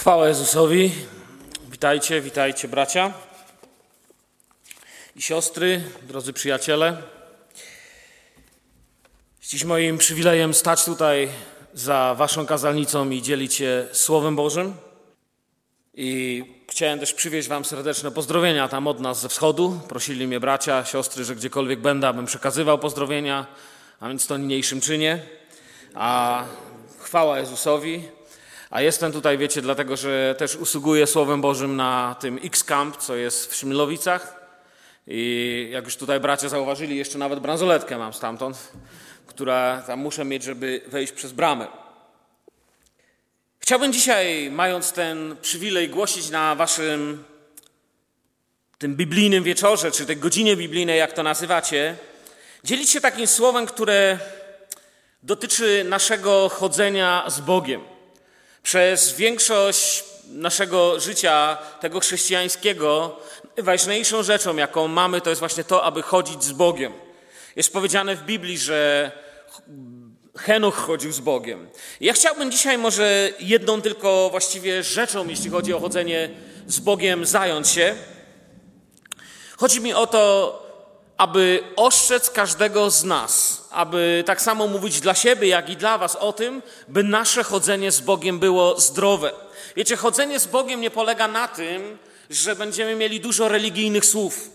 Chwała Jezusowi. Witajcie, witajcie bracia i siostry, drodzy przyjaciele. Dziś moim przywilejem stać tutaj za waszą kazalnicą i dzielić się Słowem Bożym. I chciałem też przywieźć wam serdeczne pozdrowienia tam od nas ze wschodu. Prosili mnie bracia, siostry, że gdziekolwiek będę, abym przekazywał pozdrowienia, a więc to niniejszym czynie. A chwała Jezusowi. A jestem tutaj, wiecie, dlatego, że też usługuję Słowem Bożym na tym X-Camp, co jest w Szymlowicach. I jak już tutaj bracia zauważyli, jeszcze nawet bransoletkę mam stamtąd, która tam muszę mieć, żeby wejść przez bramę. Chciałbym dzisiaj, mając ten przywilej, głosić na waszym tym biblijnym wieczorze, czy tej godzinie biblijnej, jak to nazywacie, dzielić się takim słowem, które dotyczy naszego chodzenia z Bogiem. Przez większość naszego życia, tego chrześcijańskiego, najważniejszą rzeczą, jaką mamy, to jest właśnie to, aby chodzić z Bogiem. Jest powiedziane w Biblii, że Henoch chodził z Bogiem. Ja chciałbym dzisiaj może jedną tylko właściwie rzeczą, jeśli chodzi o chodzenie z Bogiem, zająć się. Chodzi mi o to, aby ostrzec każdego z nas, aby tak samo mówić dla siebie, jak i dla Was o tym, by nasze chodzenie z Bogiem było zdrowe. Wiecie, chodzenie z Bogiem nie polega na tym, że będziemy mieli dużo religijnych słów.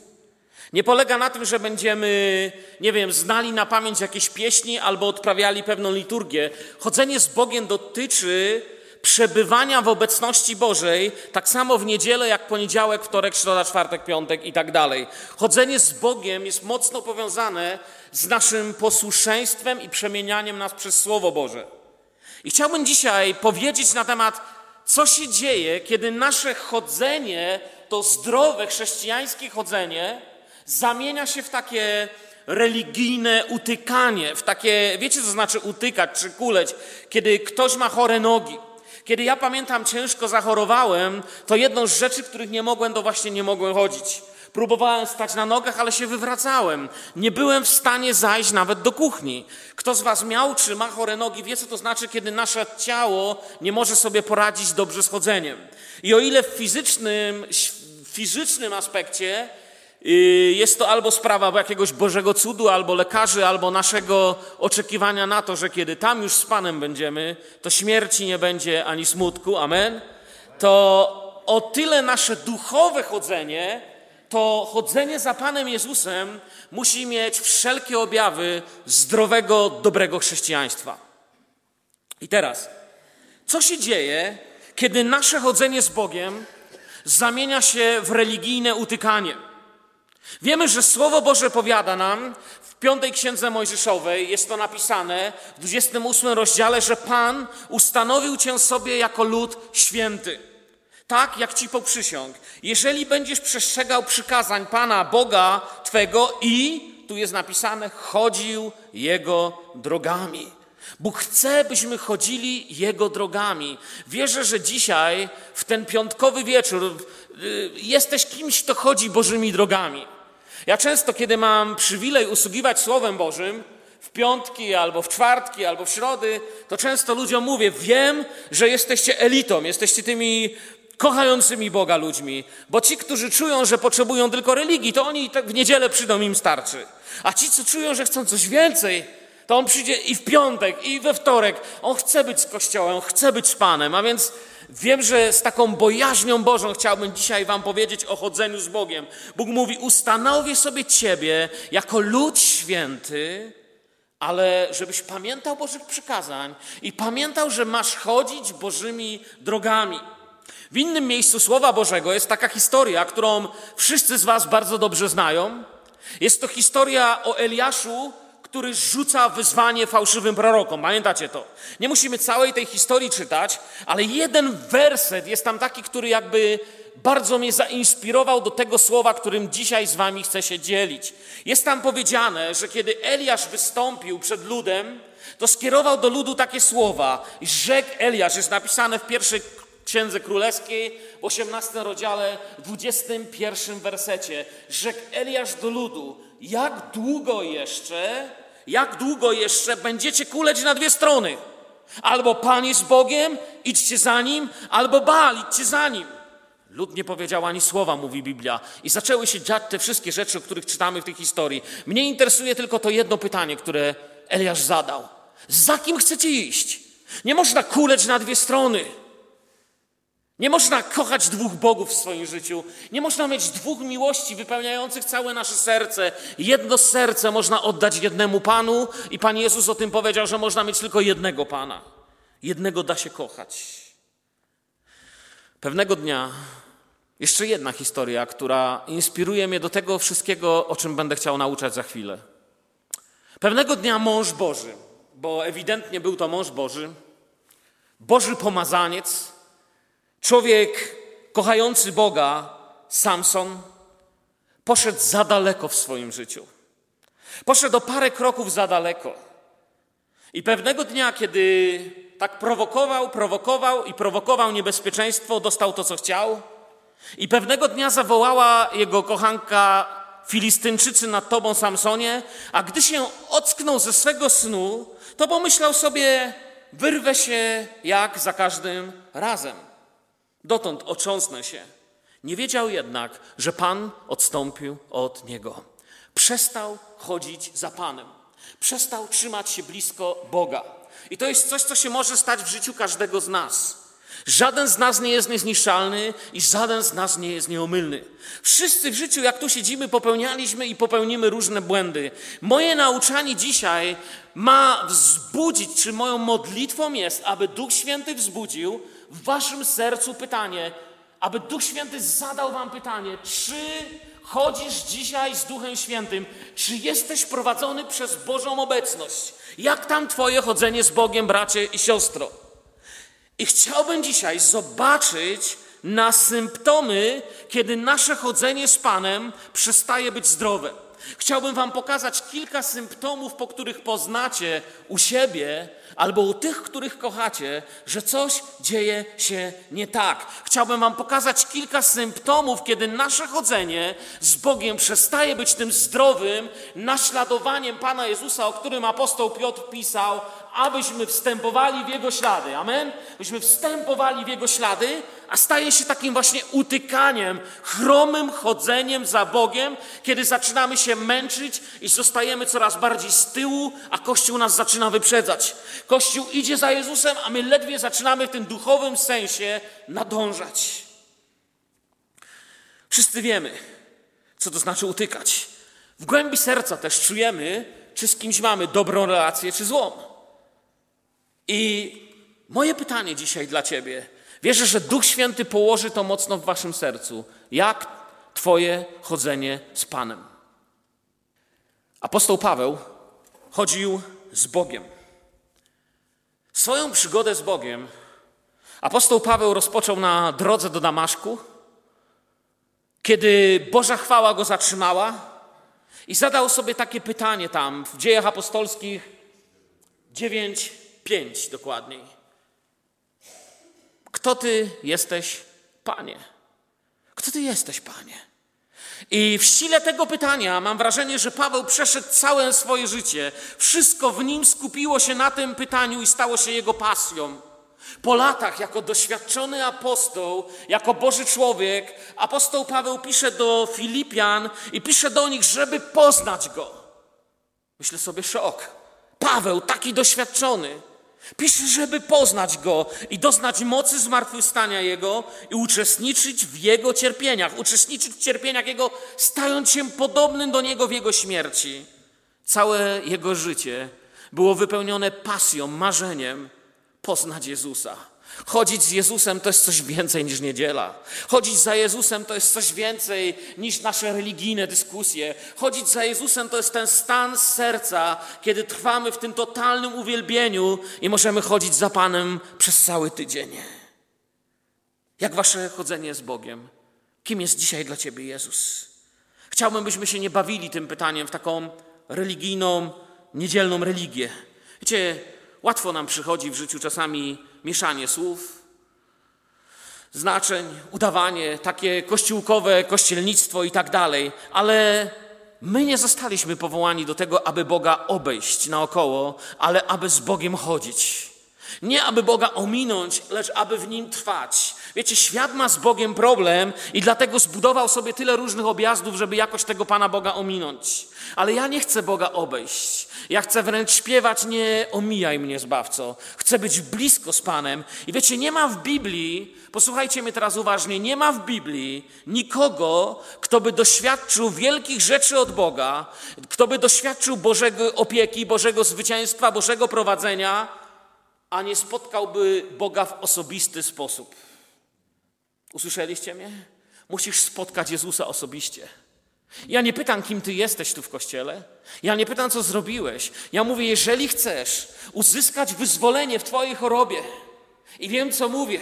Nie polega na tym, że będziemy, nie wiem, znali na pamięć jakieś pieśni albo odprawiali pewną liturgię. Chodzenie z Bogiem dotyczy przebywania w obecności Bożej, tak samo w niedzielę, jak poniedziałek, wtorek, środa, czwartek, piątek i tak dalej. Chodzenie z Bogiem jest mocno powiązane z naszym posłuszeństwem i przemienianiem nas przez Słowo Boże. I chciałbym dzisiaj powiedzieć na temat, co się dzieje, kiedy nasze chodzenie, to zdrowe chrześcijańskie chodzenie, zamienia się w takie religijne utykanie, w takie, wiecie co znaczy utykać czy kuleć, kiedy ktoś ma chore nogi. Kiedy ja pamiętam, ciężko zachorowałem, to jedną z rzeczy, których nie mogłem, to właśnie nie mogłem chodzić. Próbowałem stać na nogach, ale się wywracałem. Nie byłem w stanie zajść nawet do kuchni. Kto z Was miał czy ma chore nogi, wie co to znaczy, kiedy nasze ciało nie może sobie poradzić dobrze z chodzeniem. I o ile w fizycznym, fizycznym aspekcie jest to albo sprawa jakiegoś Bożego cudu, albo lekarzy, albo naszego oczekiwania na to, że kiedy tam już z Panem będziemy, to śmierci nie będzie ani smutku, amen. To o tyle nasze duchowe chodzenie, to chodzenie za Panem Jezusem musi mieć wszelkie objawy zdrowego, dobrego chrześcijaństwa. I teraz, co się dzieje, kiedy nasze chodzenie z Bogiem zamienia się w religijne utykanie? Wiemy, że Słowo Boże powiada nam w piątej księdze Mojżeszowej, jest to napisane w 28 rozdziale, że Pan ustanowił cię sobie jako lud święty. Tak, jak ci poprzysiąg. Jeżeli będziesz przestrzegał przykazań Pana Boga Twego i, tu jest napisane, chodził Jego drogami. Bóg chce, byśmy chodzili Jego drogami. Wierzę, że dzisiaj, w ten piątkowy wieczór, y, jesteś kimś, kto chodzi Bożymi drogami. Ja często, kiedy mam przywilej usługiwać Słowem Bożym, w piątki, albo w czwartki, albo w środy, to często ludziom mówię: Wiem, że jesteście elitą, jesteście tymi kochającymi Boga ludźmi, bo ci, którzy czują, że potrzebują tylko religii, to oni tak w niedzielę przyjdą, im starczy. A ci, co czują, że chcą coś więcej, to on przyjdzie i w piątek, i we wtorek. On chce być z Kościołem, chce być z Panem, a więc Wiem, że z taką bojaźnią Bożą chciałbym dzisiaj Wam powiedzieć o chodzeniu z Bogiem. Bóg mówi: Ustanowię sobie Ciebie jako lud święty, ale żebyś pamiętał Bożych przykazań i pamiętał, że masz chodzić Bożymi drogami. W innym miejscu Słowa Bożego jest taka historia, którą wszyscy z Was bardzo dobrze znają. Jest to historia o Eliaszu, który rzuca wyzwanie fałszywym prorokom. Pamiętacie to? Nie musimy całej tej historii czytać, ale jeden werset jest tam taki, który jakby bardzo mnie zainspirował do tego słowa, którym dzisiaj z wami chcę się dzielić. Jest tam powiedziane, że kiedy Eliasz wystąpił przed ludem, to skierował do ludu takie słowa. Rzekł Eliasz, jest napisane w pierwszej Księdze Królewskiej w 18 rozdziale, 21 wersecie. Rzekł Eliasz do ludu, jak długo jeszcze jak długo jeszcze będziecie kuleć na dwie strony? Albo Pan jest Bogiem, idźcie za Nim, albo Baal, idźcie za Nim. Lud nie powiedział ani słowa, mówi Biblia. I zaczęły się dziać te wszystkie rzeczy, o których czytamy w tej historii. Mnie interesuje tylko to jedno pytanie, które Eliasz zadał. Za kim chcecie iść? Nie można kuleć na dwie strony. Nie można kochać dwóch bogów w swoim życiu. Nie można mieć dwóch miłości wypełniających całe nasze serce. Jedno serce można oddać jednemu Panu i Pan Jezus o tym powiedział, że można mieć tylko jednego Pana. Jednego da się kochać. Pewnego dnia jeszcze jedna historia, która inspiruje mnie do tego wszystkiego, o czym będę chciał nauczać za chwilę. Pewnego dnia mąż Boży, bo ewidentnie był to mąż Boży, Boży pomazaniec, człowiek kochający Boga, Samson, poszedł za daleko w swoim życiu. Poszedł o parę kroków za daleko. I pewnego dnia, kiedy tak prowokował, prowokował i prowokował niebezpieczeństwo, dostał to, co chciał. I pewnego dnia zawołała jego kochanka Filistynczycy nad tobą, Samsonie, a gdy się ocknął ze swego snu, to pomyślał sobie, wyrwę się jak za każdym razem. Dotąd otrząsnę się. Nie wiedział jednak, że Pan odstąpił od niego. Przestał chodzić za Panem. Przestał trzymać się blisko Boga. I to jest coś, co się może stać w życiu każdego z nas. Żaden z nas nie jest niezniszczalny i żaden z nas nie jest nieomylny. Wszyscy w życiu, jak tu siedzimy, popełnialiśmy i popełnimy różne błędy. Moje nauczanie dzisiaj ma wzbudzić, czy moją modlitwą jest, aby Duch Święty wzbudził w waszym sercu pytanie, aby Duch Święty zadał wam pytanie, czy chodzisz dzisiaj z Duchem Świętym, czy jesteś prowadzony przez Bożą obecność? Jak tam twoje chodzenie z Bogiem, bracie i siostro? I chciałbym dzisiaj zobaczyć na symptomy, kiedy nasze chodzenie z Panem przestaje być zdrowe. Chciałbym Wam pokazać kilka symptomów, po których poznacie u siebie albo u tych, których kochacie, że coś dzieje się nie tak. Chciałbym Wam pokazać kilka symptomów, kiedy nasze chodzenie z Bogiem przestaje być tym zdrowym naśladowaniem Pana Jezusa, o którym apostoł Piotr pisał, abyśmy wstępowali w Jego ślady. Amen? Byśmy wstępowali w Jego ślady, a staje się takim właśnie utykaniem, chromym chodzeniem za Bogiem, kiedy zaczynamy się męczyć i zostajemy coraz bardziej z tyłu, a Kościół nas zaczyna wyprzedzać. Kościół idzie za Jezusem, a my ledwie zaczynamy w tym duchowym sensie nadążać. Wszyscy wiemy, co to znaczy utykać. W głębi serca też czujemy, czy z kimś mamy dobrą relację, czy złą. I moje pytanie dzisiaj dla Ciebie. Wierzę, że Duch Święty położy to mocno w Waszym sercu. Jak Twoje chodzenie z Panem? Apostoł Paweł chodził z Bogiem. Swoją przygodę z Bogiem apostoł Paweł rozpoczął na drodze do Damaszku, kiedy Boża chwała go zatrzymała i zadał sobie takie pytanie tam w Dziejach Apostolskich 9 5 dokładniej. Kto ty jesteś, Panie? Kto ty jesteś, Panie? I w sile tego pytania mam wrażenie, że Paweł przeszedł całe swoje życie. Wszystko w nim skupiło się na tym pytaniu i stało się jego pasją. Po latach, jako doświadczony apostoł, jako Boży człowiek, apostoł Paweł pisze do Filipian i pisze do nich, żeby poznać go. Myślę sobie, szok. Paweł, taki doświadczony, Pisze, żeby poznać Go i doznać mocy zmartwychwstania Jego i uczestniczyć w Jego cierpieniach, uczestniczyć w cierpieniach Jego, stając się podobnym do Niego w Jego śmierci. Całe Jego życie było wypełnione pasją, marzeniem poznać Jezusa. Chodzić z Jezusem to jest coś więcej niż niedziela. Chodzić za Jezusem to jest coś więcej niż nasze religijne dyskusje. Chodzić za Jezusem to jest ten stan serca, kiedy trwamy w tym totalnym uwielbieniu i możemy chodzić za Panem przez cały tydzień. Jak wasze chodzenie z Bogiem? Kim jest dzisiaj dla Ciebie Jezus? Chciałbym, byśmy się nie bawili tym pytaniem w taką religijną, niedzielną religię. Wiecie, łatwo nam przychodzi w życiu czasami mieszanie słów, znaczeń, udawanie, takie kościółkowe kościelnictwo i tak dalej, ale my nie zostaliśmy powołani do tego, aby Boga obejść naokoło, ale aby z Bogiem chodzić. Nie aby Boga ominąć, lecz aby w nim trwać. Wiecie, świat ma z Bogiem problem i dlatego zbudował sobie tyle różnych objazdów, żeby jakoś tego Pana Boga ominąć. Ale ja nie chcę Boga obejść. Ja chcę wręcz śpiewać, nie omijaj mnie, Zbawco. Chcę być blisko z Panem. I wiecie, nie ma w Biblii, posłuchajcie mnie teraz uważnie, nie ma w Biblii nikogo, kto by doświadczył wielkich rzeczy od Boga, kto by doświadczył Bożego opieki, Bożego zwycięstwa, Bożego prowadzenia, a nie spotkałby Boga w osobisty sposób. Usłyszeliście mnie? Musisz spotkać Jezusa osobiście. Ja nie pytam, kim ty jesteś tu w kościele. Ja nie pytam, co zrobiłeś. Ja mówię, jeżeli chcesz uzyskać wyzwolenie w twojej chorobie, i wiem, co mówię.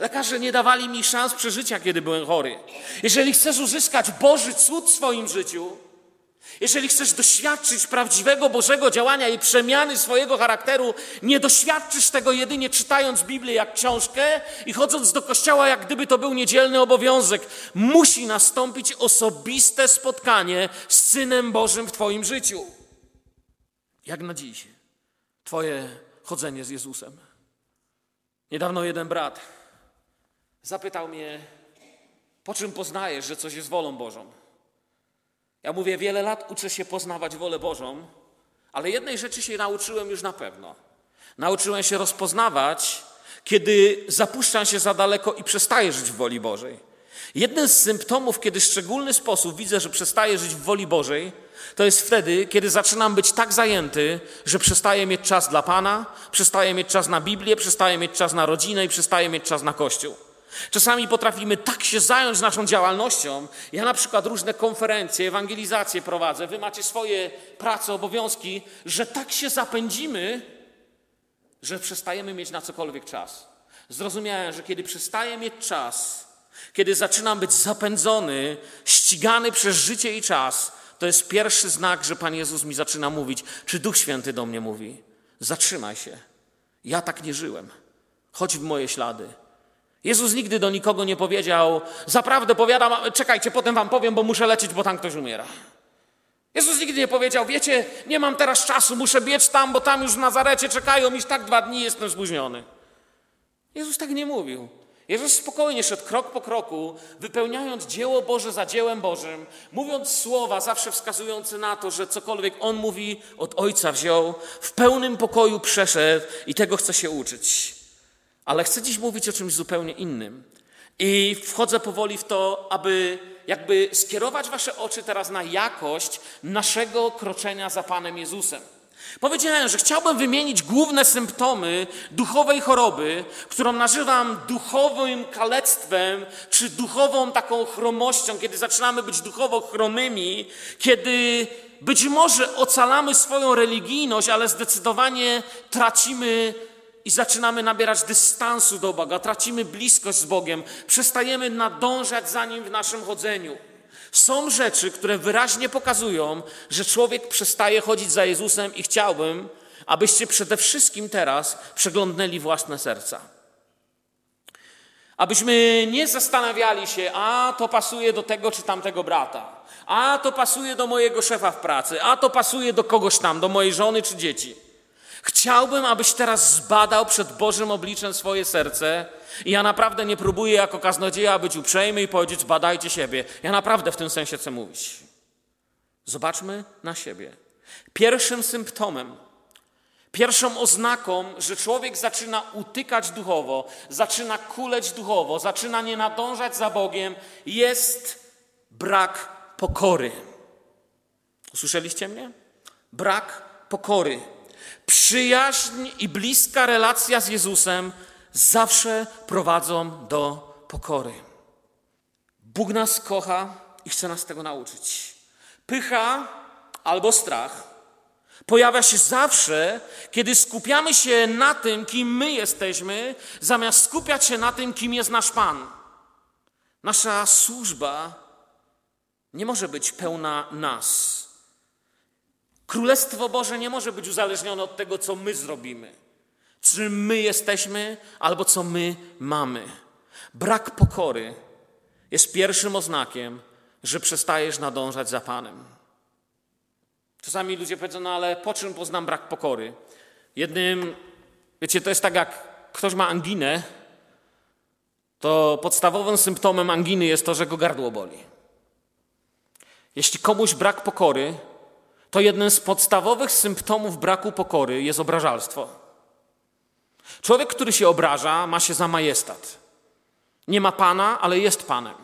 Lekarze nie dawali mi szans przeżycia, kiedy byłem chory. Jeżeli chcesz uzyskać Boży cud w swoim życiu, jeżeli chcesz doświadczyć prawdziwego Bożego działania i przemiany swojego charakteru, nie doświadczysz tego jedynie czytając Biblię jak książkę i chodząc do kościoła, jak gdyby to był niedzielny obowiązek. Musi nastąpić osobiste spotkanie z Synem Bożym w Twoim życiu. Jak na dziś, Twoje chodzenie z Jezusem. Niedawno jeden brat zapytał mnie, po czym poznajesz, że coś jest wolą Bożą? Ja mówię, wiele lat uczę się poznawać wolę Bożą, ale jednej rzeczy się nauczyłem już na pewno. Nauczyłem się rozpoznawać, kiedy zapuszczam się za daleko i przestaję żyć w woli Bożej. Jeden z symptomów, kiedy w szczególny sposób widzę, że przestaję żyć w woli Bożej, to jest wtedy, kiedy zaczynam być tak zajęty, że przestaję mieć czas dla Pana, przestaję mieć czas na Biblię, przestaję mieć czas na rodzinę i przestaję mieć czas na Kościół. Czasami potrafimy tak się zająć naszą działalnością. Ja na przykład różne konferencje, ewangelizacje prowadzę, wy macie swoje prace, obowiązki, że tak się zapędzimy, że przestajemy mieć na cokolwiek czas. Zrozumiałem, że kiedy przestaję mieć czas, kiedy zaczynam być zapędzony, ścigany przez życie i czas, to jest pierwszy znak, że Pan Jezus mi zaczyna mówić, czy Duch Święty do mnie mówi: Zatrzymaj się. Ja tak nie żyłem. Chodź w moje ślady. Jezus nigdy do nikogo nie powiedział, zaprawdę powiadam, czekajcie, potem wam powiem, bo muszę lecieć, bo tam ktoś umiera. Jezus nigdy nie powiedział, wiecie, nie mam teraz czasu, muszę biec tam, bo tam już w Nazarecie czekają, już tak dwa dni jestem spóźniony. Jezus tak nie mówił. Jezus spokojnie szedł krok po kroku, wypełniając dzieło Boże za dziełem Bożym, mówiąc słowa zawsze wskazujące na to, że cokolwiek On mówi, od Ojca wziął, w pełnym pokoju przeszedł i tego chce się uczyć. Ale chcę dziś mówić o czymś zupełnie innym. I wchodzę powoli w to, aby jakby skierować Wasze oczy teraz na jakość naszego kroczenia za Panem Jezusem. Powiedziałem, że chciałbym wymienić główne symptomy duchowej choroby, którą nazywam duchowym kalectwem, czy duchową taką chromością, kiedy zaczynamy być duchowo chromymi, kiedy być może ocalamy swoją religijność, ale zdecydowanie tracimy i zaczynamy nabierać dystansu do Boga, tracimy bliskość z Bogiem, przestajemy nadążać za Nim w naszym chodzeniu. Są rzeczy, które wyraźnie pokazują, że człowiek przestaje chodzić za Jezusem i chciałbym, abyście przede wszystkim teraz przeglądnęli własne serca. Abyśmy nie zastanawiali się, a to pasuje do tego czy tamtego brata, a to pasuje do mojego szefa w pracy, a to pasuje do kogoś tam, do mojej żony czy dzieci. Chciałbym, abyś teraz zbadał przed Bożym obliczem swoje serce. I ja naprawdę nie próbuję jako kaznodzieja być uprzejmy i powiedzieć, badajcie siebie. Ja naprawdę w tym sensie chcę mówić. Zobaczmy na siebie. Pierwszym symptomem, pierwszą oznaką, że człowiek zaczyna utykać duchowo, zaczyna kuleć duchowo, zaczyna nie nadążać za Bogiem, jest brak pokory. Usłyszeliście mnie? Brak pokory. Przyjaźń i bliska relacja z Jezusem zawsze prowadzą do pokory. Bóg nas kocha i chce nas tego nauczyć. Pycha albo strach pojawia się zawsze, kiedy skupiamy się na tym, kim my jesteśmy, zamiast skupiać się na tym, kim jest nasz Pan. Nasza służba nie może być pełna nas. Królestwo Boże nie może być uzależnione od tego, co my zrobimy, czym my jesteśmy albo co my mamy. Brak pokory jest pierwszym oznakiem, że przestajesz nadążać za Panem. Czasami ludzie powiedzą, no ale po czym poznam brak pokory? Jednym Wiecie, to jest tak jak ktoś ma anginę, to podstawowym symptomem anginy jest to, że go gardło boli. Jeśli komuś brak pokory, to jednym z podstawowych symptomów braku pokory jest obrażalstwo. Człowiek, który się obraża, ma się za majestat. Nie ma pana, ale jest panem.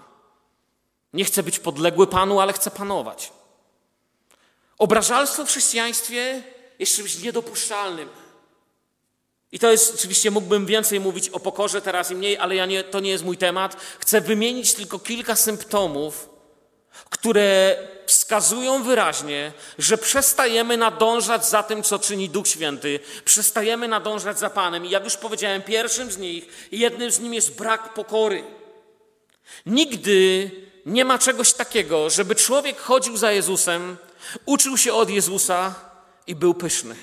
Nie chce być podległy panu, ale chce panować. Obrażalstwo w chrześcijaństwie jest czymś niedopuszczalnym. I to jest, oczywiście mógłbym więcej mówić o pokorze teraz i mniej, ale ja nie, to nie jest mój temat. Chcę wymienić tylko kilka symptomów, które wskazują wyraźnie, że przestajemy nadążać za tym, co czyni Duch Święty, przestajemy nadążać za Panem. I jak już powiedziałem, pierwszym z nich, jednym z nich jest brak pokory. Nigdy nie ma czegoś takiego, żeby człowiek chodził za Jezusem, uczył się od Jezusa i był pyszny.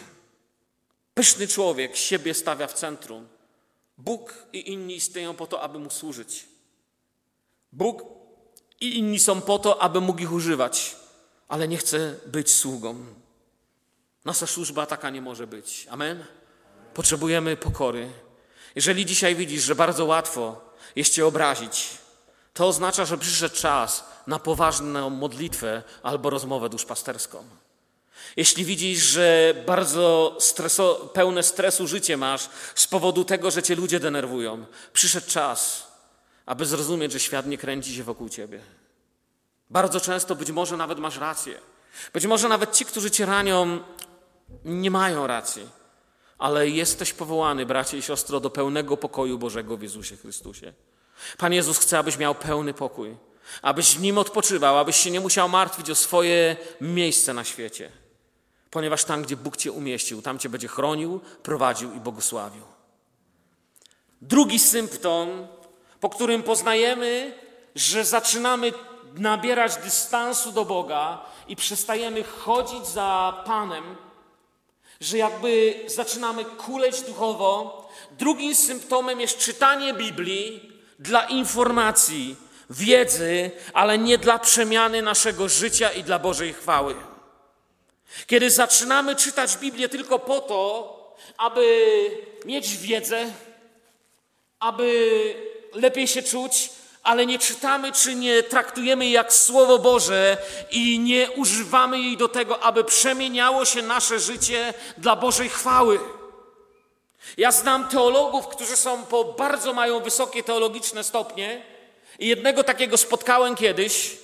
Pyszny człowiek siebie stawia w centrum. Bóg i inni istnieją po to, aby mu służyć. Bóg i inni są po to, aby mógł ich używać, ale nie chce być sługą. Nasza służba taka nie może być. Amen? Potrzebujemy pokory. Jeżeli dzisiaj widzisz, że bardzo łatwo jest cię obrazić, to oznacza, że przyszedł czas na poważną modlitwę albo rozmowę duszpasterską. Jeśli widzisz, że bardzo streso, pełne stresu życie masz z powodu tego, że cię ludzie denerwują, przyszedł czas, aby zrozumieć, że świat nie kręci się wokół ciebie. Bardzo często być może nawet masz rację. Być może nawet ci, którzy cię ranią, nie mają racji. Ale jesteś powołany, bracie i siostro, do pełnego pokoju Bożego w Jezusie Chrystusie. Pan Jezus chce, abyś miał pełny pokój, abyś w nim odpoczywał, abyś się nie musiał martwić o swoje miejsce na świecie. Ponieważ tam, gdzie Bóg cię umieścił, tam cię będzie chronił, prowadził i błogosławił. Drugi symptom, po którym poznajemy, że zaczynamy nabierać dystansu do Boga i przestajemy chodzić za Panem, że jakby zaczynamy kuleć duchowo. Drugim symptomem jest czytanie Biblii dla informacji, wiedzy, ale nie dla przemiany naszego życia i dla Bożej chwały. Kiedy zaczynamy czytać Biblię tylko po to, aby mieć wiedzę, aby lepiej się czuć, ale nie czytamy czy nie traktujemy jej jak Słowo Boże i nie używamy jej do tego, aby przemieniało się nasze życie dla Bożej chwały. Ja znam teologów, którzy są po bardzo mają wysokie teologiczne stopnie i jednego takiego spotkałem kiedyś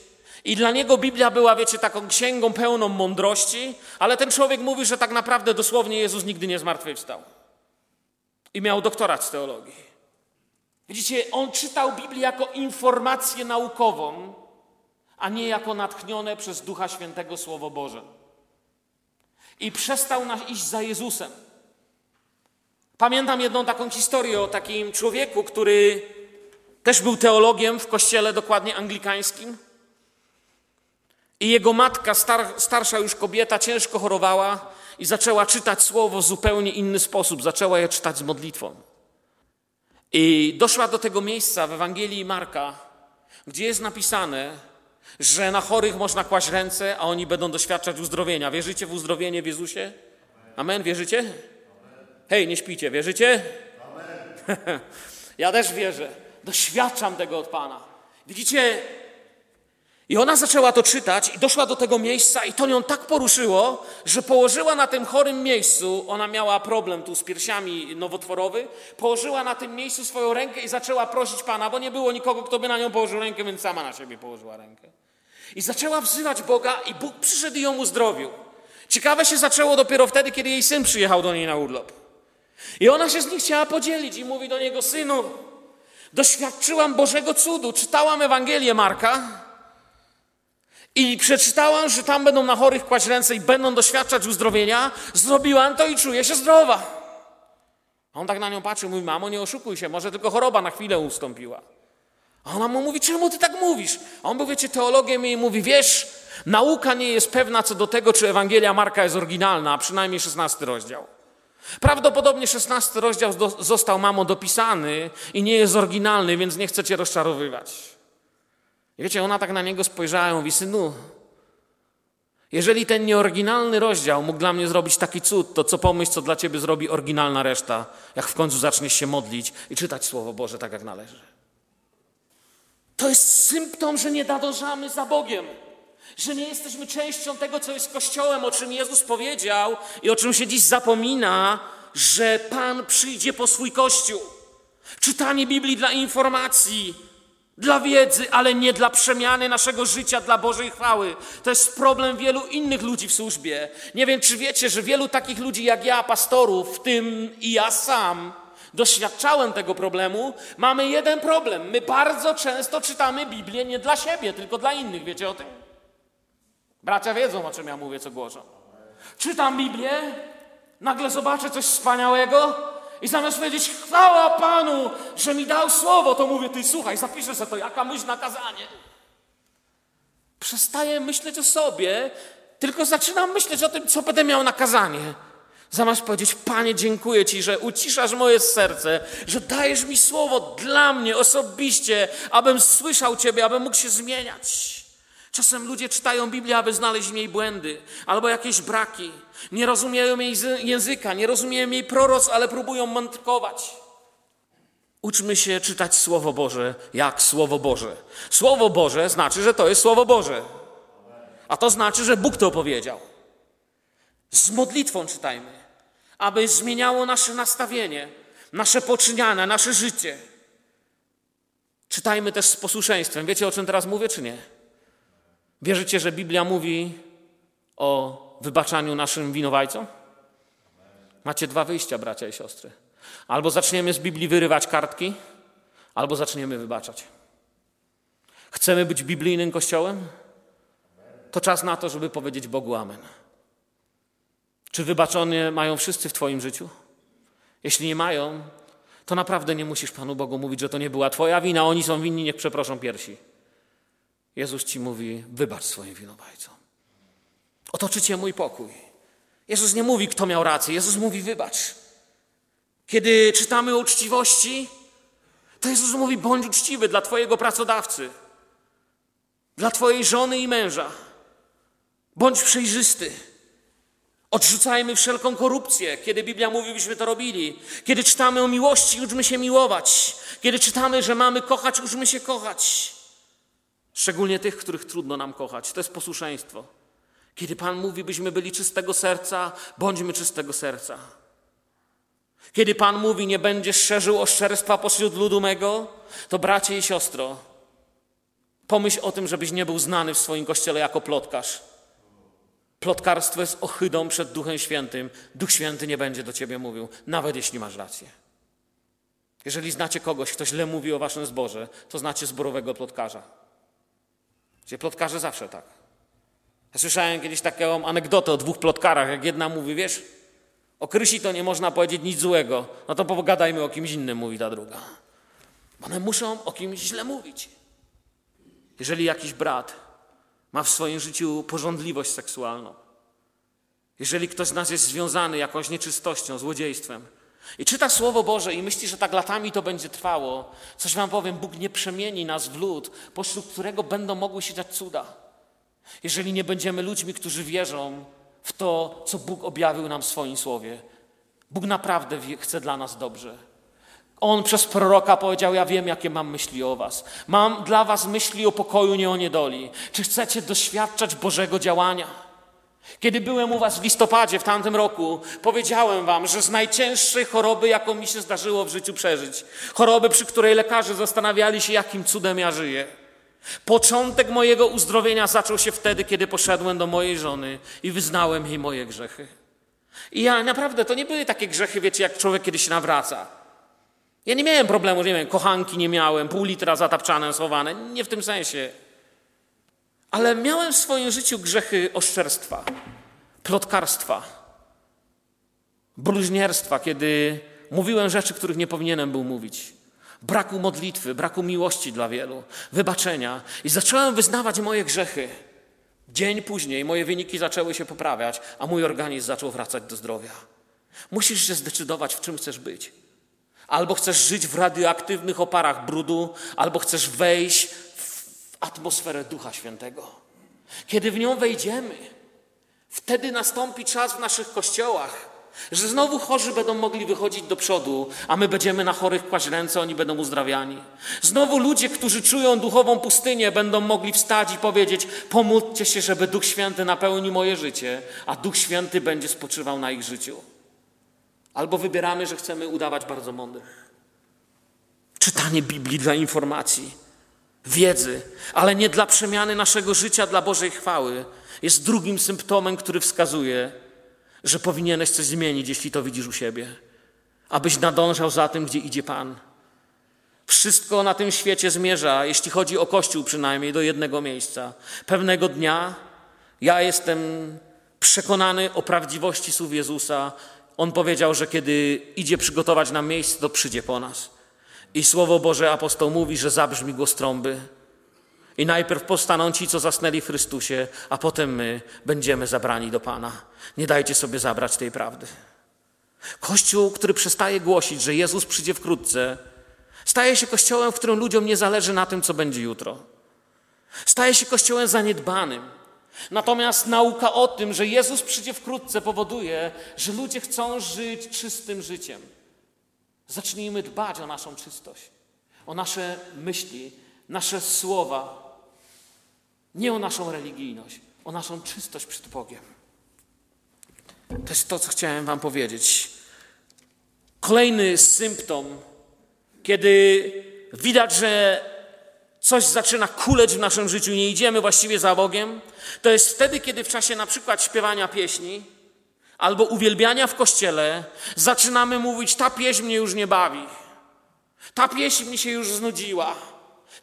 i dla niego Biblia była, wiecie, taką księgą pełną mądrości, ale ten człowiek mówi, że tak naprawdę dosłownie Jezus nigdy nie zmartwychwstał. I miał doktorat z teologii. Widzicie, on czytał Biblię jako informację naukową, a nie jako natchnione przez Ducha Świętego Słowo Boże. I przestał nas iść za Jezusem. Pamiętam jedną taką historię o takim człowieku, który też był teologiem w kościele dokładnie anglikańskim. I jego matka, star, starsza już kobieta, ciężko chorowała i zaczęła czytać słowo w zupełnie inny sposób. Zaczęła je czytać z modlitwą. I doszła do tego miejsca w Ewangelii Marka, gdzie jest napisane, że na chorych można kłaść ręce, a oni będą doświadczać uzdrowienia. Wierzycie w uzdrowienie w Jezusie? Amen, wierzycie? Hej, nie śpicie, wierzycie? Amen. ja też wierzę. Doświadczam tego od Pana. Widzicie, i ona zaczęła to czytać i doszła do tego miejsca i to ją tak poruszyło, że położyła na tym chorym miejscu, ona miała problem tu z piersiami nowotworowy, położyła na tym miejscu swoją rękę i zaczęła prosić Pana, bo nie było nikogo, kto by na nią położył rękę, więc sama na siebie położyła rękę. I zaczęła wzywać Boga i Bóg przyszedł i ją uzdrowił. Ciekawe się zaczęło dopiero wtedy, kiedy jej syn przyjechał do niej na urlop. I ona się z nim chciała podzielić i mówi do niego, synu, doświadczyłam Bożego cudu, czytałam Ewangelię Marka, i przeczytałam, że tam będą na chorych kłaść ręce i będą doświadczać uzdrowienia. Zrobiłam to i czuję się zdrowa. A on tak na nią patrzy, mówi, mamo, nie oszukuj się, może tylko choroba na chwilę ustąpiła. A ona mu mówi, czemu ty tak mówisz? A on był, wiecie, teologiem i mówi, wiesz, nauka nie jest pewna co do tego, czy Ewangelia Marka jest oryginalna, a przynajmniej 16 rozdział. Prawdopodobnie 16 rozdział został mamo dopisany i nie jest oryginalny, więc nie chcę cię rozczarowywać. I wiecie, ona tak na niego spojrzała i mówi, synu, Jeżeli ten nieoryginalny rozdział mógł dla mnie zrobić taki cud, to co pomyśl, co dla ciebie zrobi oryginalna reszta, jak w końcu zaczniesz się modlić i czytać Słowo Boże tak, jak należy. To jest symptom, że nie nadążamy za Bogiem. Że nie jesteśmy częścią tego, co jest Kościołem, o czym Jezus powiedział i o czym się dziś zapomina, że Pan przyjdzie po swój Kościół. Czytanie Biblii dla informacji, dla wiedzy, ale nie dla przemiany naszego życia, dla Bożej chwały. To jest problem wielu innych ludzi w służbie. Nie wiem, czy wiecie, że wielu takich ludzi jak ja, pastorów, w tym i ja sam, doświadczałem tego problemu. Mamy jeden problem. My bardzo często czytamy Biblię nie dla siebie, tylko dla innych. Wiecie o tym? Bracia wiedzą, o czym ja mówię, co głoszą. Czytam Biblię, nagle zobaczę coś wspaniałego i zamiast powiedzieć chwała Panu, że mi dał słowo, to mówię, ty słuchaj, zapiszę sobie to, jaka myśl na kazanie. Przestaję myśleć o sobie, tylko zaczynam myśleć o tym, co będę miał na kazanie. Zamiast powiedzieć, Panie, dziękuję Ci, że uciszasz moje serce, że dajesz mi słowo dla mnie osobiście, abym słyszał Ciebie, abym mógł się zmieniać. Czasem ludzie czytają Biblię, aby znaleźć w niej błędy albo jakieś braki. Nie rozumieją jej języka, nie rozumieją jej proroc, ale próbują mądrkować. Uczmy się czytać Słowo Boże jak Słowo Boże. Słowo Boże znaczy, że to jest Słowo Boże. A to znaczy, że Bóg to powiedział. Z modlitwą czytajmy, aby zmieniało nasze nastawienie, nasze poczyniane, nasze życie. Czytajmy też z posłuszeństwem. Wiecie, o czym teraz mówię, czy nie? Wierzycie, że Biblia mówi o wybaczaniu naszym winowajcom? Macie dwa wyjścia, bracia i siostry. Albo zaczniemy z Biblii wyrywać kartki, albo zaczniemy wybaczać. Chcemy być biblijnym kościołem? To czas na to, żeby powiedzieć Bogu Amen. Czy wybaczone mają wszyscy w Twoim życiu? Jeśli nie mają, to naprawdę nie musisz Panu Bogu mówić, że to nie była Twoja wina, oni są winni, niech przeproszą piersi. Jezus ci mówi: wybacz swoim winowajcom. Otoczycie mój pokój. Jezus nie mówi, kto miał rację. Jezus mówi: wybacz. Kiedy czytamy o uczciwości, to Jezus mówi: bądź uczciwy dla Twojego pracodawcy, dla Twojej żony i męża. Bądź przejrzysty. Odrzucajmy wszelką korupcję, kiedy Biblia mówi, byśmy to robili. Kiedy czytamy o miłości, uczmy się miłować. Kiedy czytamy, że mamy kochać, uczmy się kochać. Szczególnie tych, których trudno nam kochać. To jest posłuszeństwo. Kiedy Pan mówi, byśmy byli czystego serca, bądźmy czystego serca. Kiedy Pan mówi, nie będziesz szerzył oszczerstwa pośród ludu mego, to bracie i siostro, pomyśl o tym, żebyś nie był znany w swoim kościele jako plotkarz. Plotkarstwo jest ohydą przed Duchem Świętym. Duch Święty nie będzie do ciebie mówił, nawet jeśli masz rację. Jeżeli znacie kogoś, kto źle mówi o waszym zborze, to znacie zborowego plotkarza. Gdzie plotkarze zawsze tak. Ja słyszałem kiedyś taką anegdotę o dwóch plotkarach, jak jedna mówi, wiesz, o Krysi to nie można powiedzieć nic złego, no to pogadajmy o kimś innym, mówi ta druga. One muszą o kimś źle mówić. Jeżeli jakiś brat ma w swoim życiu porządliwość seksualną, jeżeli ktoś z nas jest związany jakąś nieczystością, złodziejstwem, i czyta Słowo Boże i myśli, że tak latami to będzie trwało. Coś wam powiem, Bóg nie przemieni nas w lud, pośród którego będą mogły się cuda. Jeżeli nie będziemy ludźmi, którzy wierzą w to, co Bóg objawił nam w swoim Słowie. Bóg naprawdę chce dla nas dobrze. On przez proroka powiedział: Ja wiem, jakie mam myśli o Was. Mam dla Was myśli o pokoju, nie o niedoli. Czy chcecie doświadczać Bożego działania? Kiedy byłem u Was w listopadzie w tamtym roku, powiedziałem Wam, że z najcięższej choroby, jaką mi się zdarzyło w życiu przeżyć, choroby, przy której lekarze zastanawiali się, jakim cudem ja żyję. Początek mojego uzdrowienia zaczął się wtedy, kiedy poszedłem do mojej żony i wyznałem jej moje grzechy. I ja naprawdę, to nie były takie grzechy, wiecie, jak człowiek kiedy się nawraca. Ja nie miałem problemu, nie wiem, kochanki nie miałem, pół litra zatapczane, schowane, nie w tym sensie. Ale miałem w swoim życiu grzechy oszczerstwa, plotkarstwa, bluźnierstwa, kiedy mówiłem rzeczy, których nie powinienem był mówić. Braku modlitwy, braku miłości dla wielu, wybaczenia. I zacząłem wyznawać moje grzechy. Dzień później moje wyniki zaczęły się poprawiać, a mój organizm zaczął wracać do zdrowia. Musisz się zdecydować, w czym chcesz być. Albo chcesz żyć w radioaktywnych oparach brudu, albo chcesz wejść atmosferę Ducha Świętego. Kiedy w nią wejdziemy, Wtedy nastąpi czas w naszych kościołach, że znowu chorzy będą mogli wychodzić do przodu, a my będziemy na chorych kłaść ręce, oni będą uzdrawiani. Znowu ludzie, którzy czują duchową pustynię, będą mogli wstać i powiedzieć: Pomódlcie się, żeby Duch Święty napełni moje życie, a Duch Święty będzie spoczywał na ich życiu. Albo wybieramy, że chcemy udawać bardzo mądrych. Czytanie Biblii dla informacji, wiedzy, ale nie dla przemiany naszego życia, dla Bożej chwały, jest drugim symptomem, który wskazuje, że powinieneś coś zmienić, jeśli to widzisz u siebie, abyś nadążał za tym, gdzie idzie Pan. Wszystko na tym świecie zmierza, jeśli chodzi o Kościół przynajmniej, do jednego miejsca. Pewnego dnia ja jestem przekonany o prawdziwości słów Jezusa. On powiedział, że kiedy idzie przygotować nam miejsce, to przyjdzie po nas. I Słowo Boże apostoł mówi, że zabrzmi głos trąby. I najpierw powstaną ci, co zasnęli w Chrystusie, a potem my będziemy zabrani do Pana. Nie dajcie sobie zabrać tej prawdy. Kościół, który przestaje głosić, że Jezus przyjdzie wkrótce, staje się kościołem, w którym ludziom nie zależy na tym, co będzie jutro. Staje się kościołem zaniedbanym. Natomiast nauka o tym, że Jezus przyjdzie wkrótce, powoduje, że ludzie chcą żyć czystym życiem. Zacznijmy dbać o naszą czystość, o nasze myśli, nasze słowa, nie o naszą religijność, o naszą czystość przed Bogiem. To jest to, co chciałem Wam powiedzieć. Kolejny symptom, kiedy widać, że coś zaczyna kuleć w naszym życiu, nie idziemy właściwie za Bogiem, to jest wtedy, kiedy w czasie na przykład śpiewania pieśni albo uwielbiania w kościele zaczynamy mówić: Ta pieśń mnie już nie bawi, ta pieśń mi się już znudziła,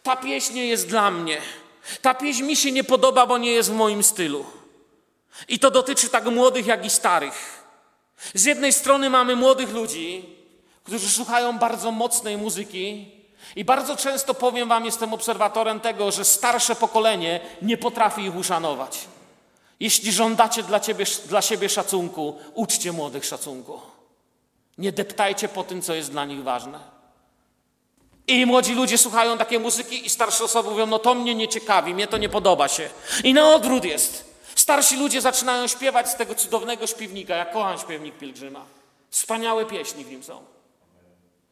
ta pieśń nie jest dla mnie. Ta pieśń mi się nie podoba, bo nie jest w moim stylu. I to dotyczy tak młodych, jak i starych. Z jednej strony mamy młodych ludzi, którzy słuchają bardzo mocnej muzyki, i bardzo często powiem Wam, jestem obserwatorem tego, że starsze pokolenie nie potrafi ich uszanować. Jeśli żądacie dla, ciebie, dla siebie szacunku, uczcie młodych szacunku. Nie deptajcie po tym, co jest dla nich ważne. I młodzi ludzie słuchają takiej muzyki i starsze osoby mówią, no to mnie nie ciekawi, mnie to nie podoba się. I na odwrót jest. Starsi ludzie zaczynają śpiewać z tego cudownego śpiewnika, jak kocham śpiewnik Pielgrzyma. Wspaniałe pieśni w nim są.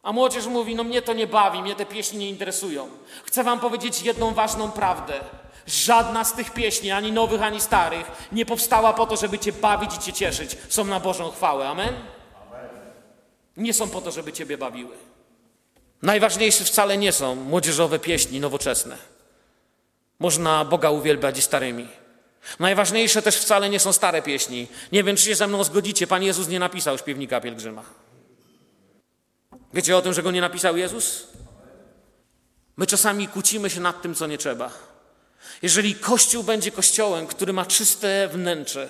A młodzież mówi, no mnie to nie bawi, mnie te pieśni nie interesują. Chcę wam powiedzieć jedną ważną prawdę. Żadna z tych pieśni, ani nowych, ani starych, nie powstała po to, żeby cię bawić i cię cieszyć. Są na Bożą chwałę. Amen? Nie są po to, żeby ciebie bawiły. Najważniejsze wcale nie są młodzieżowe pieśni nowoczesne. Można Boga uwielbiać i starymi. Najważniejsze też wcale nie są stare pieśni. Nie wiem, czy się ze mną zgodzicie, Pan Jezus nie napisał śpiewnika pielgrzyma. Wiecie o tym, że go nie napisał Jezus? My czasami kłócimy się nad tym, co nie trzeba. Jeżeli Kościół będzie kościołem, który ma czyste wnętrze,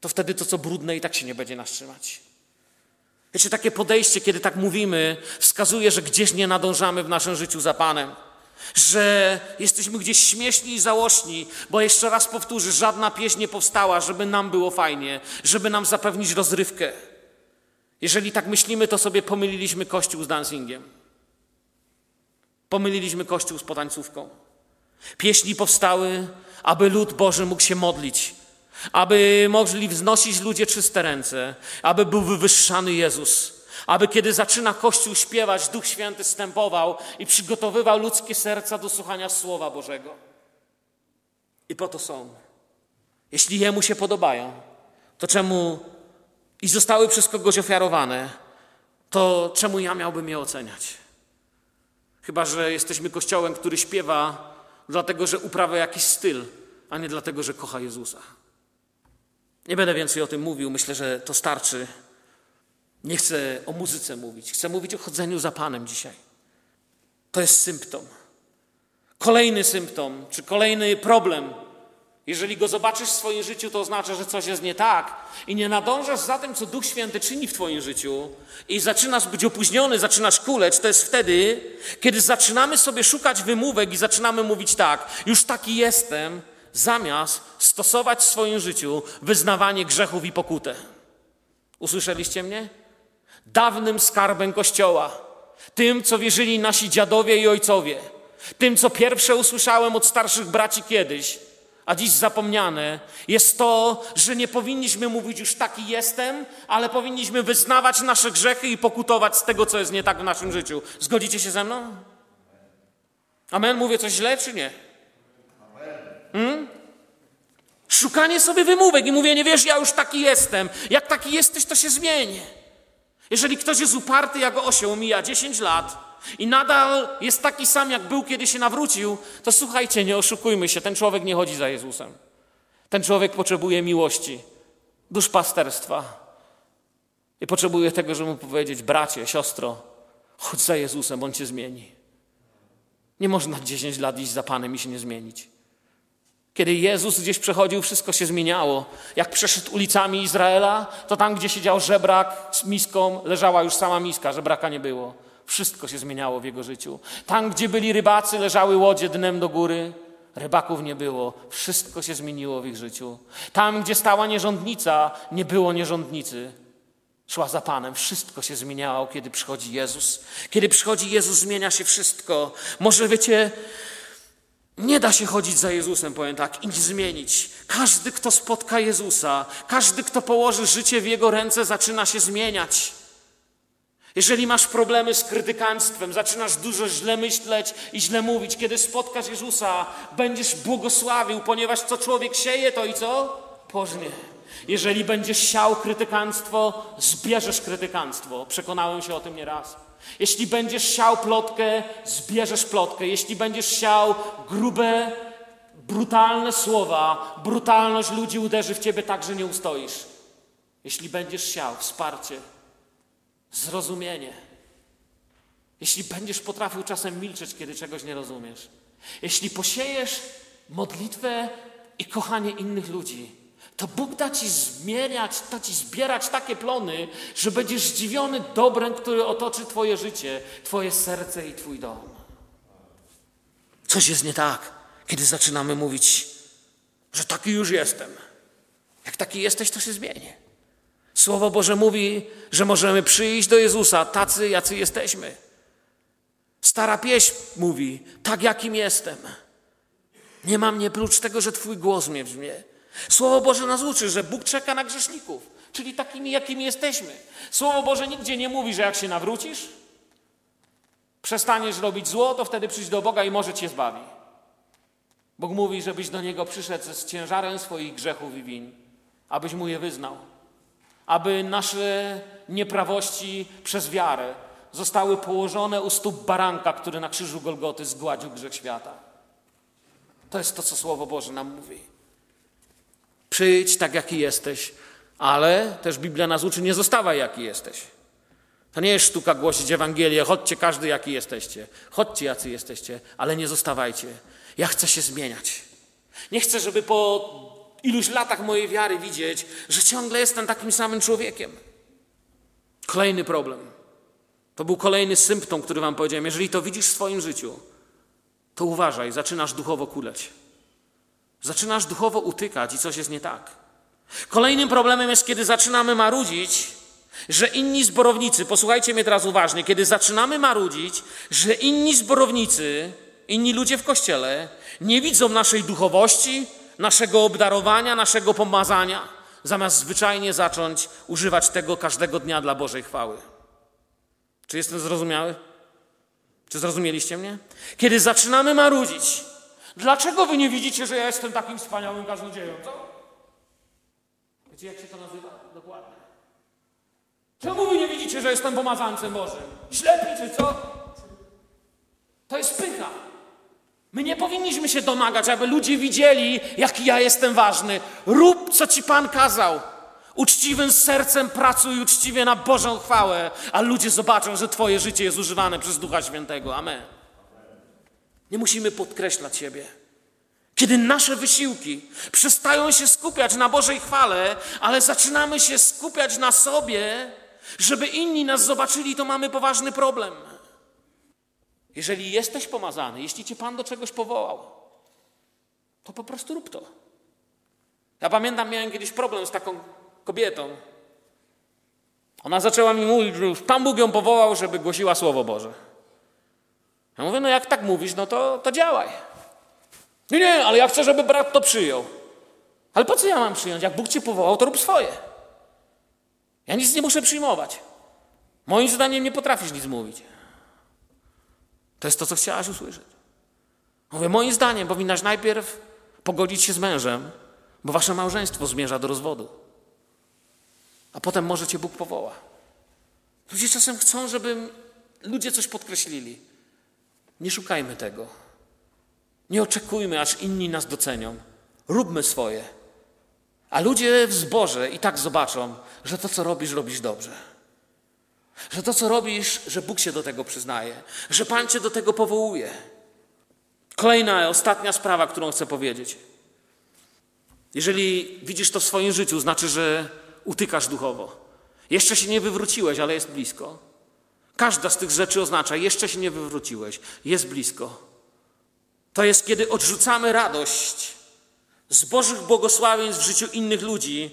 to wtedy to, co brudne, i tak się nie będzie nas trzymać. Wiecie, takie podejście, kiedy tak mówimy, wskazuje, że gdzieś nie nadążamy w naszym życiu za Panem. Że jesteśmy gdzieś śmieszni i załośni, bo jeszcze raz powtórzę, żadna pieśń nie powstała, żeby nam było fajnie, żeby nam zapewnić rozrywkę. Jeżeli tak myślimy, to sobie pomyliliśmy kościół z dancingiem. Pomyliliśmy kościół z potańcówką. Pieśni powstały, aby lud Boży mógł się modlić, aby mogli wznosić ludzie czyste ręce, aby był wywyższany Jezus, aby kiedy zaczyna Kościół śpiewać, Duch Święty stępował i przygotowywał ludzkie serca do słuchania Słowa Bożego. I po to są. Jeśli Jemu się podobają, to czemu i zostały przez kogoś ofiarowane, to czemu ja miałbym je oceniać? Chyba, że jesteśmy kościołem, który śpiewa dlatego, że uprawia jakiś styl, a nie dlatego, że kocha Jezusa. Nie będę więcej o tym mówił, myślę, że to starczy. Nie chcę o muzyce mówić, chcę mówić o chodzeniu za Panem dzisiaj. To jest symptom. Kolejny symptom, czy kolejny problem. Jeżeli go zobaczysz w swoim życiu, to oznacza, że coś jest nie tak i nie nadążasz za tym, co Duch Święty czyni w Twoim życiu i zaczynasz być opóźniony, zaczynasz kuleć, to jest wtedy, kiedy zaczynamy sobie szukać wymówek i zaczynamy mówić tak, już taki jestem, zamiast stosować w swoim życiu wyznawanie grzechów i pokutę. Usłyszeliście mnie? Dawnym skarbem Kościoła, tym, co wierzyli nasi dziadowie i ojcowie, tym, co pierwsze usłyszałem od starszych braci kiedyś, a dziś zapomniane, jest to, że nie powinniśmy mówić już taki jestem, ale powinniśmy wyznawać nasze grzechy i pokutować z tego, co jest nie tak w naszym życiu. Zgodzicie się ze mną? Amen? Mówię coś źle, czy nie? Hmm? Szukanie sobie wymówek i mówienie, wiesz, ja już taki jestem. Jak taki jesteś, to się zmieni. Jeżeli ktoś jest uparty jak osioł, mija 10 lat, i nadal jest taki sam, jak był, kiedy się nawrócił, to słuchajcie, nie oszukujmy się, ten człowiek nie chodzi za Jezusem. Ten człowiek potrzebuje miłości, duszpasterstwa. I potrzebuje tego, żeby mu powiedzieć, bracie, siostro, chodź za Jezusem, On cię zmieni. Nie można 10 lat iść za Panem i się nie zmienić. Kiedy Jezus gdzieś przechodził, wszystko się zmieniało. Jak przeszedł ulicami Izraela, to tam, gdzie siedział żebrak z miską, leżała już sama miska, żebraka nie było. Wszystko się zmieniało w jego życiu. Tam, gdzie byli rybacy, leżały łodzie dnem do góry. Rybaków nie było. Wszystko się zmieniło w ich życiu. Tam, gdzie stała nierządnica, nie było nierządnicy. Szła za Panem. Wszystko się zmieniało, kiedy przychodzi Jezus. Kiedy przychodzi Jezus, zmienia się wszystko. Może wiecie, nie da się chodzić za Jezusem, powiem tak, i nic zmienić. Każdy, kto spotka Jezusa, każdy, kto położy życie w Jego ręce, zaczyna się zmieniać. Jeżeli masz problemy z krytykanstwem, zaczynasz dużo źle myśleć i źle mówić, kiedy spotkasz Jezusa, będziesz błogosławił, ponieważ co człowiek sieje, to i co? Pożnie. Jeżeli będziesz siał krytykanstwo, zbierzesz krytykanstwo. Przekonałem się o tym nieraz. Jeśli będziesz siał plotkę, zbierzesz plotkę. Jeśli będziesz siał grube, brutalne słowa, brutalność ludzi uderzy w ciebie tak, że nie ustoisz. Jeśli będziesz siał wsparcie, zrozumienie. Jeśli będziesz potrafił czasem milczeć, kiedy czegoś nie rozumiesz, jeśli posiejesz modlitwę i kochanie innych ludzi, to Bóg da ci zmieniać, da ci zbierać takie plony, że będziesz zdziwiony dobrem, który otoczy Twoje życie, Twoje serce i Twój dom. Coś jest nie tak, kiedy zaczynamy mówić, że taki już jestem. Jak taki jesteś, to się zmieni. Słowo Boże mówi, że możemy przyjść do Jezusa tacy, jacy jesteśmy. Stara pieśń mówi, tak jakim jestem. Nie mam mnie prócz tego, że Twój głos mnie brzmie. Słowo Boże nas uczy, że Bóg czeka na grzeszników, czyli takimi, jakimi jesteśmy. Słowo Boże nigdzie nie mówi, że jak się nawrócisz, przestaniesz robić zło, to wtedy przyjdź do Boga i może Cię zbawi. Bóg mówi, żebyś do Niego przyszedł z ciężarem swoich grzechów i win, abyś Mu je wyznał aby nasze nieprawości przez wiarę zostały położone u stóp baranka, który na krzyżu Golgoty zgładził grzech świata. To jest to, co Słowo Boże nam mówi. Przyjdź tak, jaki jesteś, ale też Biblia nas uczy, nie zostawaj, jaki jesteś. To nie jest sztuka głosić Ewangelię, chodźcie każdy, jaki jesteście. Chodźcie, jacy jesteście, ale nie zostawajcie. Ja chcę się zmieniać. Nie chcę, żeby po iluś latach mojej wiary widzieć, że ciągle jestem takim samym człowiekiem. Kolejny problem. To był kolejny symptom, który Wam powiedziałem. Jeżeli to widzisz w swoim życiu, to uważaj, zaczynasz duchowo kuleć. Zaczynasz duchowo utykać i coś jest nie tak. Kolejnym problemem jest, kiedy zaczynamy marudzić, że inni zborownicy, posłuchajcie mnie teraz uważnie, kiedy zaczynamy marudzić, że inni zborownicy, inni ludzie w kościele nie widzą naszej duchowości, naszego obdarowania, naszego pomazania, zamiast zwyczajnie zacząć używać tego każdego dnia dla Bożej chwały. Czy jestem zrozumiały? Czy zrozumieliście mnie? Kiedy zaczynamy marudzić, dlaczego wy nie widzicie, że ja jestem takim wspaniałym kaznodzieją? Co? Wiecie, jak się to nazywa? Dokładnie. Czemu wy nie widzicie, że jestem pomazancem Bożym? Ślepi czy co? To jest pycha. My nie powinniśmy się domagać, aby ludzie widzieli, jaki ja jestem ważny. Rób, co ci Pan kazał. Uczciwym sercem pracuj uczciwie na Bożą chwałę, a ludzie zobaczą, że Twoje życie jest używane przez Ducha Świętego. Amen. Nie musimy podkreślać siebie. Kiedy nasze wysiłki przestają się skupiać na Bożej chwale, ale zaczynamy się skupiać na sobie, żeby inni nas zobaczyli, to mamy poważny problem. Jeżeli jesteś pomazany, jeśli cię Pan do czegoś powołał, to po prostu rób to. Ja pamiętam, miałem kiedyś problem z taką kobietą. Ona zaczęła mi mówić, że Pan Bóg ją powołał, żeby głosiła Słowo Boże. Ja mówię, no jak tak mówisz, no to, to działaj. Nie, nie, ale ja chcę, żeby brat to przyjął. Ale po co ja mam przyjąć? Jak Bóg cię powołał, to rób swoje. Ja nic nie muszę przyjmować. Moim zdaniem nie potrafisz nic mówić. To jest to, co chciałaś usłyszeć. Mówię, moim zdaniem powinnaś najpierw pogodzić się z mężem, bo wasze małżeństwo zmierza do rozwodu. A potem może cię Bóg powoła. Ludzie czasem chcą, żeby ludzie coś podkreślili. Nie szukajmy tego. Nie oczekujmy, aż inni nas docenią. Róbmy swoje. A ludzie w zborze i tak zobaczą, że to, co robisz, robisz dobrze. Że to, co robisz, że Bóg się do tego przyznaje, że Pan cię do tego powołuje. Kolejna, ostatnia sprawa, którą chcę powiedzieć. Jeżeli widzisz to w swoim życiu, znaczy, że utykasz duchowo. Jeszcze się nie wywróciłeś, ale jest blisko. Każda z tych rzeczy oznacza, jeszcze się nie wywróciłeś, jest blisko. To jest, kiedy odrzucamy radość z Bożych błogosławieństw w życiu innych ludzi,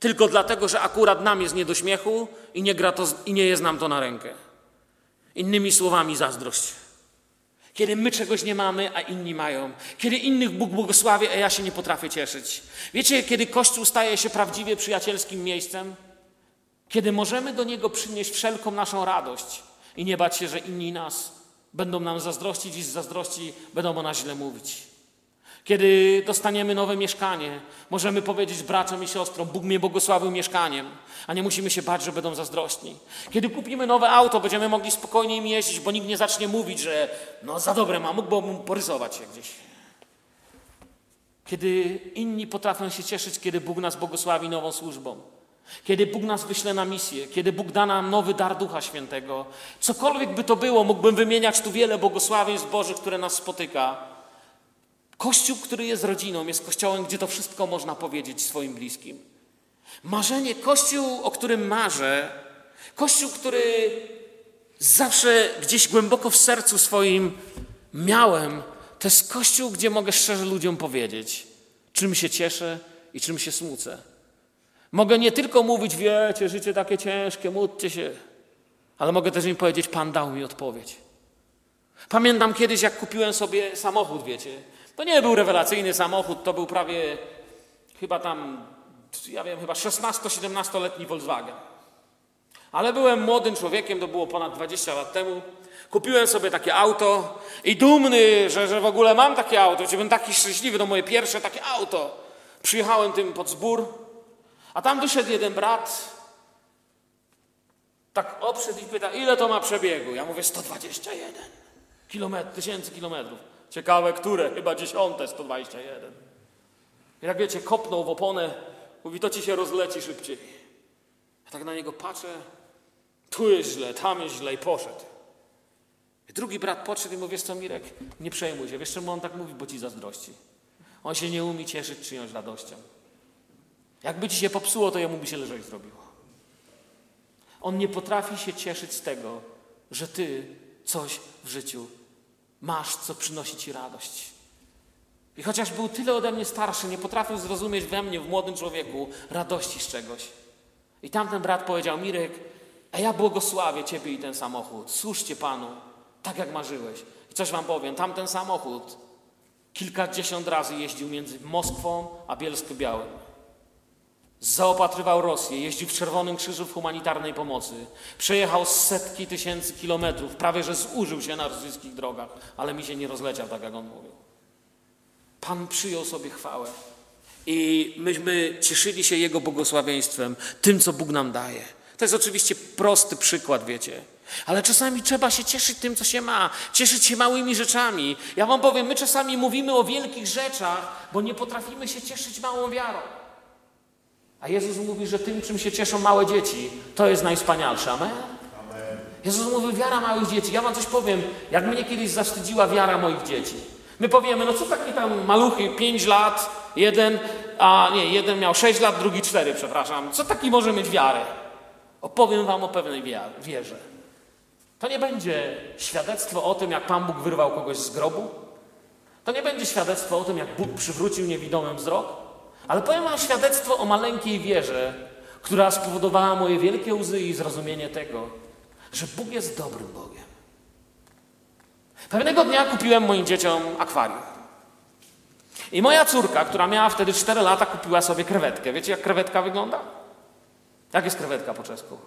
tylko dlatego, że akurat nam jest nie do śmiechu i nie, gra to, i nie jest nam to na rękę. Innymi słowami, zazdrość. Kiedy my czegoś nie mamy, a inni mają. Kiedy innych Bóg błogosławi, a ja się nie potrafię cieszyć. Wiecie, kiedy Kościół staje się prawdziwie przyjacielskim miejscem? Kiedy możemy do niego przynieść wszelką naszą radość i nie bać się, że inni nas będą nam zazdrościć i z zazdrości będą o nas źle mówić. Kiedy dostaniemy nowe mieszkanie, możemy powiedzieć braciom i siostrom, Bóg mnie błogosławił mieszkaniem, a nie musimy się bać, że będą zazdrośni. Kiedy kupimy nowe auto, będziemy mogli spokojnie im jeździć, bo nikt nie zacznie mówić, że no za dobre mam, mógłbym porysować się gdzieś. Kiedy inni potrafią się cieszyć, kiedy Bóg nas błogosławi nową służbą. Kiedy Bóg nas wyśle na misję, kiedy Bóg da nam nowy dar Ducha Świętego, cokolwiek by to było, mógłbym wymieniać tu wiele błogosławieństw Bożych, które nas spotyka. Kościół, który jest rodziną, jest kościołem, gdzie to wszystko można powiedzieć swoim bliskim. Marzenie, kościół, o którym marzę, kościół, który zawsze gdzieś głęboko w sercu swoim miałem, to jest kościół, gdzie mogę szczerze ludziom powiedzieć, czym się cieszę i czym się smucę. Mogę nie tylko mówić, wiecie, życie takie ciężkie, módlcie się, ale mogę też im powiedzieć, Pan dał mi odpowiedź. Pamiętam kiedyś, jak kupiłem sobie samochód, wiecie. To nie był rewelacyjny samochód, to był prawie chyba tam, ja wiem, chyba 16-17-letni Volkswagen. Ale byłem młodym człowiekiem, to było ponad 20 lat temu. Kupiłem sobie takie auto i dumny, że, że w ogóle mam takie auto, że byłem taki szczęśliwy, to moje pierwsze takie auto. Przyjechałem tym pod zbór, a tam wyszedł jeden brat, tak obszedł i pyta, ile to ma przebiegu? Ja mówię, 121 kilometr, tysięcy kilometrów. Ciekawe, które? Chyba dziesiąte 121. Jak wiecie, kopnął w oponę, mówi, to ci się rozleci szybciej. Ja tak na niego patrzę, tu jest źle, tam jest źle i poszedł. I drugi brat podszedł i mówi, wiesz co Mirek, nie przejmuj się, wiesz czemu on tak mówi, bo ci zazdrości. On się nie umie cieszyć czyjąś radością. Jakby ci się popsuło, to jemu by się lżej zrobiło. On nie potrafi się cieszyć z tego, że ty coś w życiu masz, co przynosi ci radość. I chociaż był tyle ode mnie starszy, nie potrafił zrozumieć we mnie, w młodym człowieku, radości z czegoś. I tamten brat powiedział, Mirek, a ja błogosławię Ciebie i ten samochód. Służcie Panu, tak jak marzyłeś. I coś Wam powiem, tamten samochód kilkadziesiąt razy jeździł między Moskwą a Bielskiem-Białym. Zaopatrywał Rosję, jeździł w Czerwonym Krzyżu w humanitarnej pomocy. Przejechał setki tysięcy kilometrów, prawie że zużył się na rosyjskich drogach, ale mi się nie rozleciał, tak jak on mówił. Pan przyjął sobie chwałę i myśmy cieszyli się Jego błogosławieństwem, tym, co Bóg nam daje. To jest oczywiście prosty przykład, wiecie. Ale czasami trzeba się cieszyć tym, co się ma, cieszyć się małymi rzeczami. Ja Wam powiem, my czasami mówimy o wielkich rzeczach, bo nie potrafimy się cieszyć małą wiarą. A Jezus mówi, że tym, czym się cieszą małe dzieci, to jest najwspanialsze. Amen? Jezus mówi, wiara małych dzieci. Ja wam coś powiem, jak mnie kiedyś zawstydziła wiara moich dzieci. My powiemy, no co takie tam maluchy, pięć lat, jeden, a nie, jeden miał sześć lat, drugi cztery, przepraszam. Co taki może mieć wiarę? Opowiem wam o pewnej wierze. To nie będzie świadectwo o tym, jak Pan Bóg wyrwał kogoś z grobu. To nie będzie świadectwo o tym, jak Bóg przywrócił niewidomy wzrok. Ale powiem Wam świadectwo o maleńkiej wierze, która spowodowała moje wielkie łzy i zrozumienie tego, że Bóg jest dobrym Bogiem. Pewnego dnia kupiłem moim dzieciom akwarium. I moja córka, która miała wtedy 4 lata, kupiła sobie krewetkę. Wiecie, jak krewetka wygląda? Jak jest krewetka po czesku?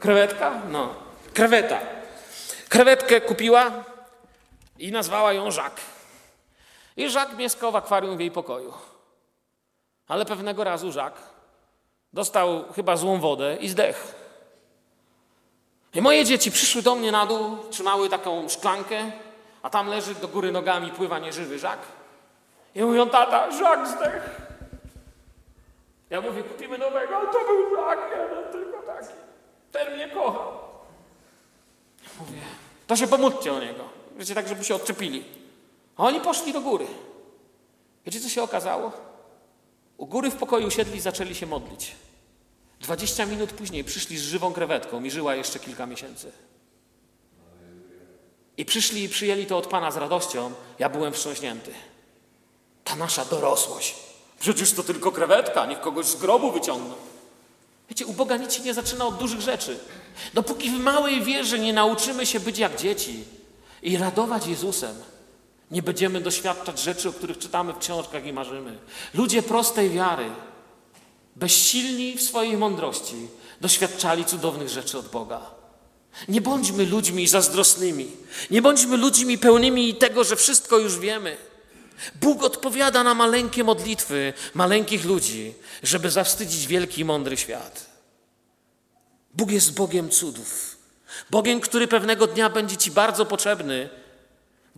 Krewetka? No. Kreweta. Krewetkę kupiła i nazwała ją Żak. I Żak mieszkał w akwarium w jej pokoju. Ale pewnego razu Żak dostał chyba złą wodę i zdechł. I moje dzieci przyszły do mnie na dół, trzymały taką szklankę, a tam leży do góry nogami pływa nieżywy Żak. I mówią, tata, Żak zdechł. Ja mówię, kupimy nowego, ale to był Żak, jeden tylko taki. Ten mnie kochał. Mówię, to się pomódźcie o niego. Wiecie, tak, żeby się odczepili. A oni poszli do góry. Wiecie, co się okazało? U góry w pokoju usiedli i zaczęli się modlić. Dwadzieścia minut później przyszli z żywą krewetką i żyła jeszcze kilka miesięcy. I przyszli i przyjęli to od Pana z radością. Ja byłem wstrząśnięty. Ta nasza dorosłość. Przecież to tylko krewetka, niech kogoś z grobu wyciągną. Wiecie, u Boga nic się nie zaczyna od dużych rzeczy. Dopóki w małej wierze nie nauczymy się być jak dzieci i radować Jezusem, nie będziemy doświadczać rzeczy, o których czytamy w książkach i marzymy. Ludzie prostej wiary, bezsilni w swojej mądrości, doświadczali cudownych rzeczy od Boga. Nie bądźmy ludźmi zazdrosnymi. Nie bądźmy ludźmi pełnymi tego, że wszystko już wiemy. Bóg odpowiada na maleńkie modlitwy maleńkich ludzi, żeby zawstydzić wielki i mądry świat. Bóg jest Bogiem cudów. Bogiem, który pewnego dnia będzie Ci bardzo potrzebny.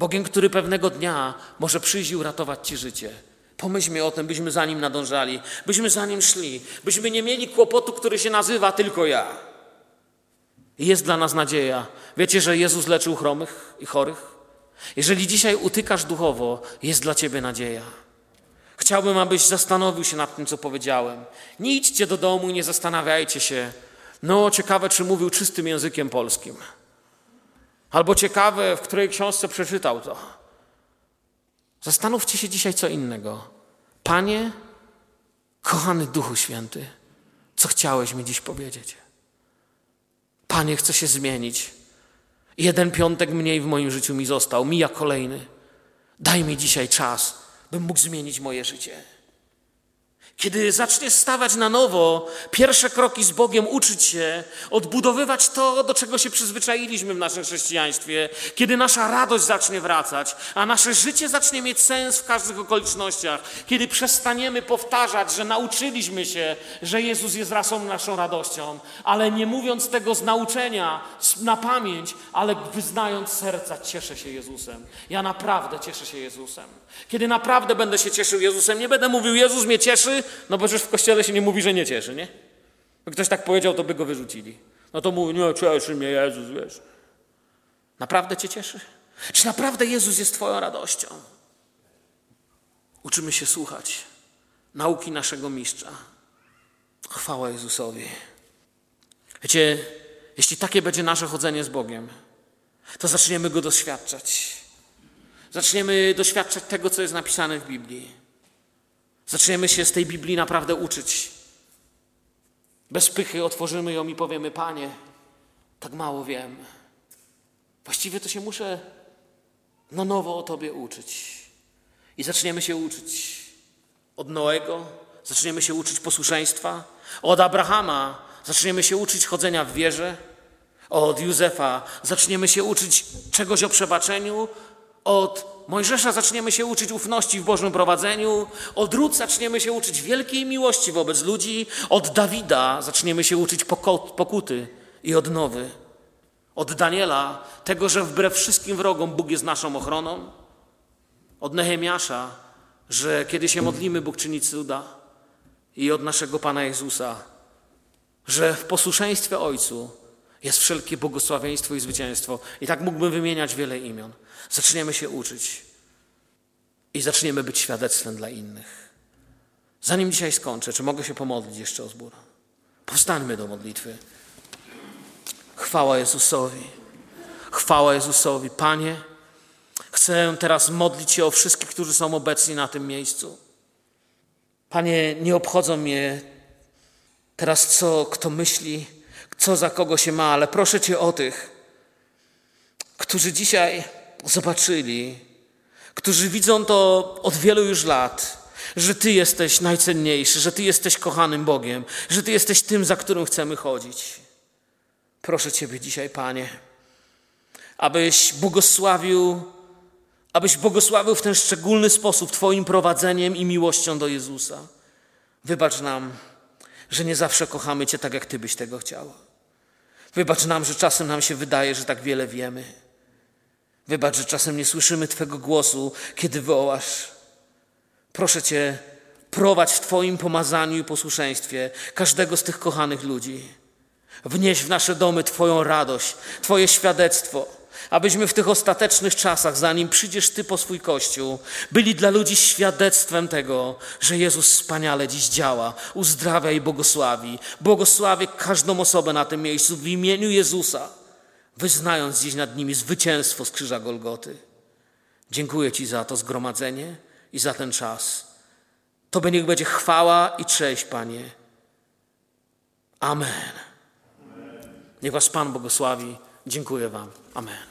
Bogiem, który pewnego dnia może przyjść i uratować Ci życie. Pomyślmy o tym, byśmy za Nim nadążali, byśmy za Nim szli, byśmy nie mieli kłopotu, który się nazywa tylko ja. I jest dla nas nadzieja. Wiecie, że Jezus leczył chromych i chorych? Jeżeli dzisiaj utykasz duchowo, jest dla ciebie nadzieja. Chciałbym, abyś zastanowił się nad tym, co powiedziałem. Nie idźcie do domu i nie zastanawiajcie się. No, ciekawe, czy mówił czystym językiem polskim. Albo ciekawe, w której książce przeczytał to. Zastanówcie się dzisiaj co innego. Panie, kochany Duchu Święty, co chciałeś mi dziś powiedzieć? Panie, chcę się zmienić. Jeden piątek mniej w moim życiu mi został, mija kolejny. Daj mi dzisiaj czas, bym mógł zmienić moje życie. Kiedy zaczniesz stawać na nowo, pierwsze kroki z Bogiem, uczyć się, odbudowywać to, do czego się przyzwyczailiśmy w naszym chrześcijaństwie, kiedy nasza radość zacznie wracać, a nasze życie zacznie mieć sens w każdych okolicznościach, kiedy przestaniemy powtarzać, że nauczyliśmy się, że Jezus jest rasą naszą radością, ale nie mówiąc tego z nauczenia, na pamięć, ale wyznając serca, cieszę się Jezusem. Ja naprawdę cieszę się Jezusem. Kiedy naprawdę będę się cieszył Jezusem, nie będę mówił, Jezus mnie cieszy, no bo przecież w kościele się nie mówi, że nie cieszy, nie? Jakby ktoś tak powiedział, to by go wyrzucili. No to mówi, nie, cieszy mnie Jezus, wiesz. Naprawdę cię cieszy? Czy naprawdę Jezus jest twoją radością? Uczymy się słuchać nauki naszego mistrza. Chwała Jezusowi. Wiecie, jeśli takie będzie nasze chodzenie z Bogiem, to zaczniemy Go doświadczać. Zaczniemy doświadczać tego, co jest napisane w Biblii. Zaczniemy się z tej Biblii naprawdę uczyć. Bez pychy otworzymy ją i powiemy: Panie, tak mało wiem. Właściwie to się muszę na nowo o Tobie uczyć. I zaczniemy się uczyć od Noego, zaczniemy się uczyć posłuszeństwa, od Abrahama zaczniemy się uczyć chodzenia w wierze, od Józefa zaczniemy się uczyć czegoś o przebaczeniu, od Mojżesza zaczniemy się uczyć ufności w Bożym prowadzeniu, od Rut zaczniemy się uczyć wielkiej miłości wobec ludzi, od Dawida zaczniemy się uczyć pokuty i odnowy, od Daniela tego, że wbrew wszystkim wrogom Bóg jest naszą ochroną, od Nehemiasza, że kiedy się modlimy, Bóg czyni cuda i od naszego Pana Jezusa, że w posłuszeństwie Ojcu jest wszelkie błogosławieństwo i zwycięstwo. I tak mógłbym wymieniać wiele imion. Zaczniemy się uczyć i zaczniemy być świadectwem dla innych. Zanim dzisiaj skończę, czy mogę się pomodlić jeszcze o zbór? Powstańmy do modlitwy. Chwała Jezusowi. Chwała Jezusowi. Panie, chcę teraz modlić się o wszystkich, którzy są obecni na tym miejscu. Panie, nie obchodzą mnie teraz, co kto myśli, co za kogo się ma, ale proszę Cię o tych, którzy dzisiaj zobaczyli, którzy widzą to od wielu już lat, że Ty jesteś najcenniejszy, że Ty jesteś kochanym Bogiem, że Ty jesteś tym, za którym chcemy chodzić. Proszę Ciebie dzisiaj, Panie, abyś błogosławił, abyś błogosławił w ten szczególny sposób Twoim prowadzeniem i miłością do Jezusa. Wybacz nam, że nie zawsze kochamy Cię tak, jak Ty byś tego chciał. Wybacz nam, że czasem nam się wydaje, że tak wiele wiemy. Wybacz, że czasem nie słyszymy Twego głosu, kiedy wołasz. Proszę Cię, prowadź w Twoim pomazaniu i posłuszeństwie każdego z tych kochanych ludzi. Wnieś w nasze domy Twoją radość, Twoje świadectwo, abyśmy w tych ostatecznych czasach, zanim przyjdziesz Ty po swój Kościół, byli dla ludzi świadectwem tego, że Jezus wspaniale dziś działa, uzdrawia i błogosławi. Błogosławię każdą osobę na tym miejscu w imieniu Jezusa, wyznając dziś nad nimi zwycięstwo z krzyża Golgoty. Dziękuję Ci za to zgromadzenie i za ten czas. Tobie niech będzie chwała i cześć, Panie. Amen. Niech Was Pan błogosławi. Dziękuję Wam. Amen.